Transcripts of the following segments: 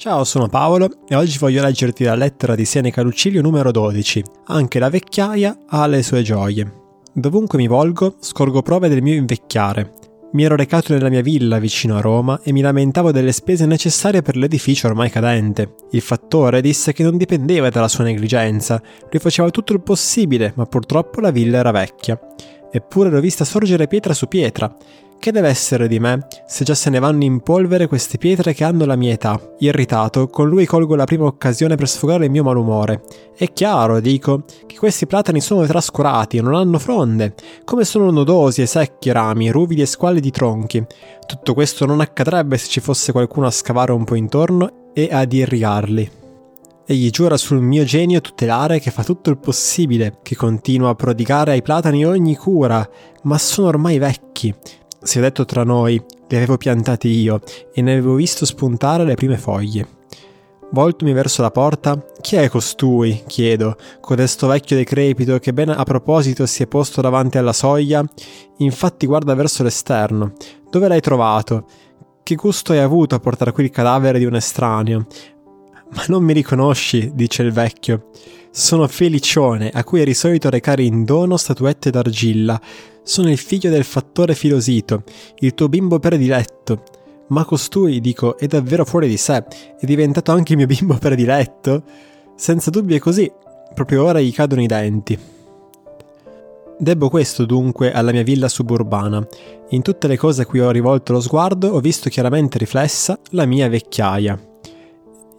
Ciao, sono Paolo e oggi voglio leggerti la lettera di Seneca Lucilio numero 12. Anche la vecchiaia ha le sue gioie. Dovunque mi volgo, scorgo prove del mio invecchiare. Mi ero recato nella mia villa vicino a Roma e mi lamentavo delle spese necessarie per l'edificio ormai cadente. Il fattore disse che non dipendeva dalla sua negligenza, lui faceva tutto il possibile, ma purtroppo la villa era vecchia. Eppure l'ho vista sorgere pietra su pietra. Che deve essere di me, se già se ne vanno in polvere queste pietre che hanno la mia età? Irritato, con lui colgo la prima occasione per sfogare il mio malumore. È chiaro, dico, che questi platani sono trascurati non hanno fronde. Come sono nodosi e secchi rami, ruvidi e squallidi i tronchi. Tutto questo non accadrebbe se ci fosse qualcuno a scavare un po' intorno e ad irrigarli. Egli giura sul mio genio tutelare che fa tutto il possibile, che continua a prodigare ai platani ogni cura, ma sono ormai vecchi, si è detto tra noi, li avevo piantati io e ne avevo visto spuntare le prime foglie. Voltomi verso la porta. Chi è costui? chiedo, codesto vecchio decrepito che ben a proposito si è posto davanti alla soglia. Infatti guarda verso l'esterno. Dove l'hai trovato? Che gusto hai avuto a portare qui il cadavere di un estraneo? Ma non mi riconosci, dice il vecchio. Sono Felicione, a cui eri solito recare in dono statuette d'argilla. Sono il figlio del fattore Filosito, il tuo bimbo prediletto. Ma costui, dico, è davvero fuori di sé. È diventato anche il mio bimbo prediletto? Senza dubbio è così. Proprio ora gli cadono i denti. Debbo questo dunque alla mia villa suburbana. In tutte le cose a cui ho rivolto lo sguardo ho visto chiaramente riflessa la mia vecchiaia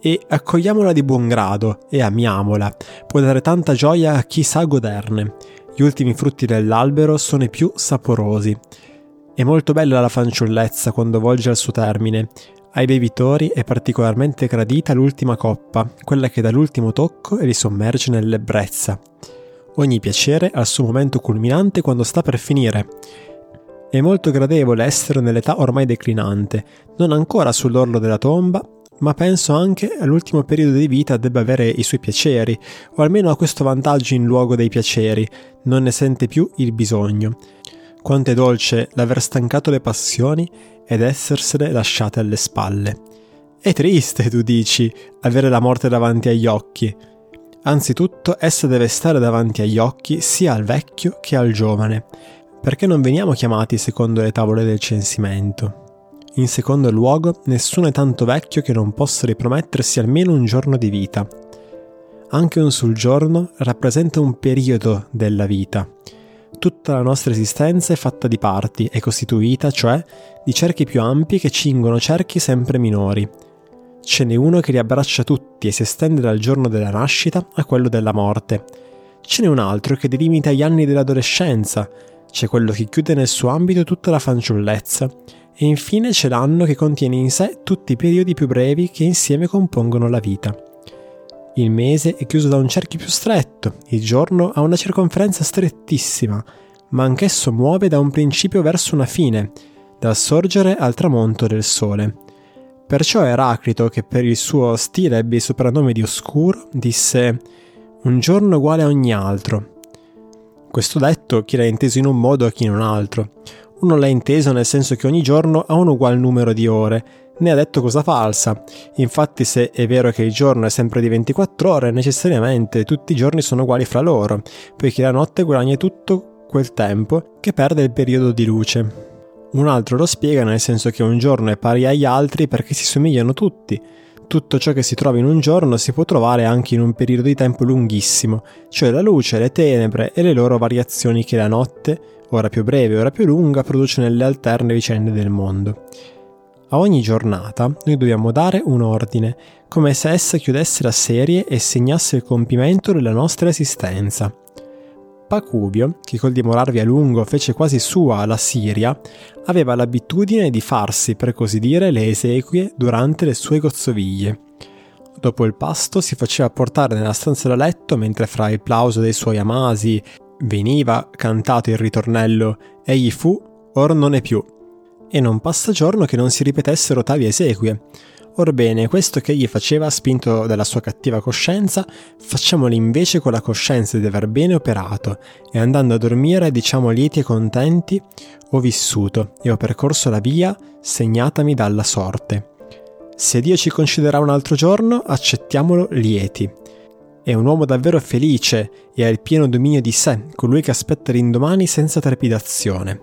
e accogliamola di buon grado e amiamola, può dare tanta gioia a chi sa goderne. Gli ultimi frutti dell'albero sono i più saporosi. È molto bella la fanciullezza quando volge al suo termine. Ai bevitori è particolarmente gradita l'ultima coppa, quella che dà l'ultimo tocco e li sommerge nell'ebbrezza. Ogni piacere ha il suo momento culminante quando sta per finire. È molto gradevole essere nell'età ormai declinante, non ancora sull'orlo della tomba, ma penso anche all'ultimo periodo di vita debba avere i suoi piaceri, o almeno ha questo vantaggio in luogo dei piaceri, non ne sente più il bisogno. Quanto è dolce l'aver stancato le passioni ed essersene lasciate alle spalle. È triste, tu dici, avere la morte davanti agli occhi. Anzitutto essa deve stare davanti agli occhi sia al vecchio che al giovane, perché non veniamo chiamati secondo le tavole del censimento. In secondo luogo, nessuno è tanto vecchio che non possa ripromettersi almeno un giorno di vita. Anche un sul giorno rappresenta un periodo della vita. Tutta la nostra esistenza è fatta di parti, è costituita, cioè, di cerchi più ampi che cingono cerchi sempre minori. Ce n'è uno che li abbraccia tutti e si estende dal giorno della nascita a quello della morte. Ce n'è un altro che delimita gli anni dell'adolescenza, c'è quello che chiude nel suo ambito tutta la fanciullezza e infine c'è l'anno che contiene in sé tutti i periodi più brevi che insieme compongono la vita. Il mese è chiuso da un cerchio più stretto, il giorno ha una circonferenza strettissima, ma anch'esso muove da un principio verso una fine, dal sorgere al tramonto del sole. Perciò Eraclito, che per il suo stile ebbe il soprannome di Oscuro, disse un giorno uguale a ogni altro. Questo detto chi l'ha inteso in un modo e chi in un altro uno l'ha inteso nel senso che ogni giorno ha un ugual numero di ore, ne ha detto cosa falsa. Infatti se è vero che il giorno è sempre di 24 ore, necessariamente tutti i giorni sono uguali fra loro, poiché la notte guadagna tutto quel tempo che perde il periodo di luce. Un altro lo spiega nel senso che un giorno è pari agli altri perché si somigliano tutti. Tutto ciò che si trova in un giorno si può trovare anche in un periodo di tempo lunghissimo, cioè la luce, le tenebre e le loro variazioni che la notte ora più breve, ora più lunga, produce nelle alterne vicende del mondo. A ogni giornata noi dobbiamo dare un ordine, come se essa chiudesse la serie e segnasse il compimento della nostra esistenza. Pacuvio, che col dimorarvi a lungo fece quasi sua la Siria, aveva l'abitudine di farsi, per così dire, le esequie durante le sue gozzoviglie. Dopo il pasto si faceva portare nella stanza da letto mentre fra il plauso dei suoi amasi veniva cantato il ritornello Egli fu, or non è più, e non passa giorno che non si ripetessero tali esequie. Orbene, questo che egli faceva, spinto dalla sua cattiva coscienza, facciamolo invece con la coscienza di aver bene operato, e andando a dormire diciamo lieti e contenti, ho vissuto e ho percorso la via segnatami dalla sorte. Se Dio ci concederà un altro giorno, accettiamolo lieti. È un uomo davvero felice e ha il pieno dominio di sé, colui che aspetta l'indomani senza trepidazione.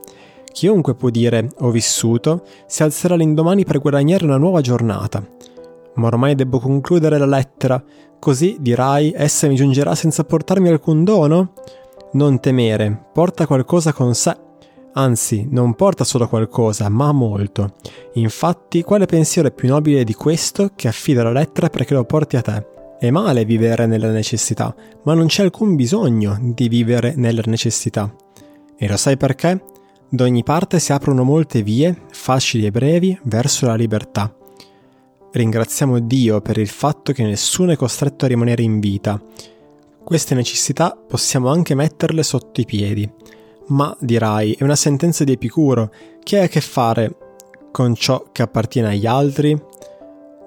Chiunque può dire ho vissuto, si alzerà l'indomani per guadagnare una nuova giornata. Ma ormai devo concludere la lettera, così dirai essa mi giungerà senza portarmi alcun dono? Non temere, porta qualcosa con sé. Anzi, non porta solo qualcosa, ma molto. Infatti, quale pensiero è più nobile di questo che affida la lettera perché lo porti a te? È male vivere nella necessità, ma non c'è alcun bisogno di vivere nella necessità. E lo sai perché? Da ogni parte si aprono molte vie, facili e brevi, verso la libertà. Ringraziamo Dio per il fatto che nessuno è costretto a rimanere in vita. Queste necessità possiamo anche metterle sotto i piedi. Ma dirai, è una sentenza di Epicuro, che ha a che fare con ciò che appartiene agli altri?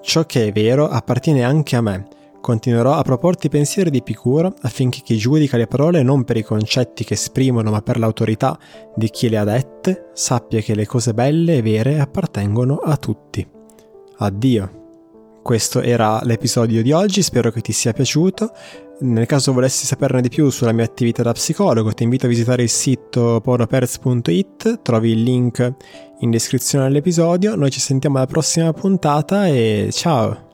Ciò che è vero appartiene anche a me Continuerò a proporti pensieri di Epicuro affinché chi giudica le parole non per i concetti che esprimono ma per l'autorità di chi le ha dette sappia che le cose belle e vere appartengono a tutti. Addio. Questo era l'episodio di oggi, spero che ti sia piaciuto. Nel caso volessi saperne di più sulla mia attività da psicologo, ti invito a visitare il sito poroperz.it, trovi il link in descrizione all'episodio. Noi ci sentiamo alla prossima puntata e ciao!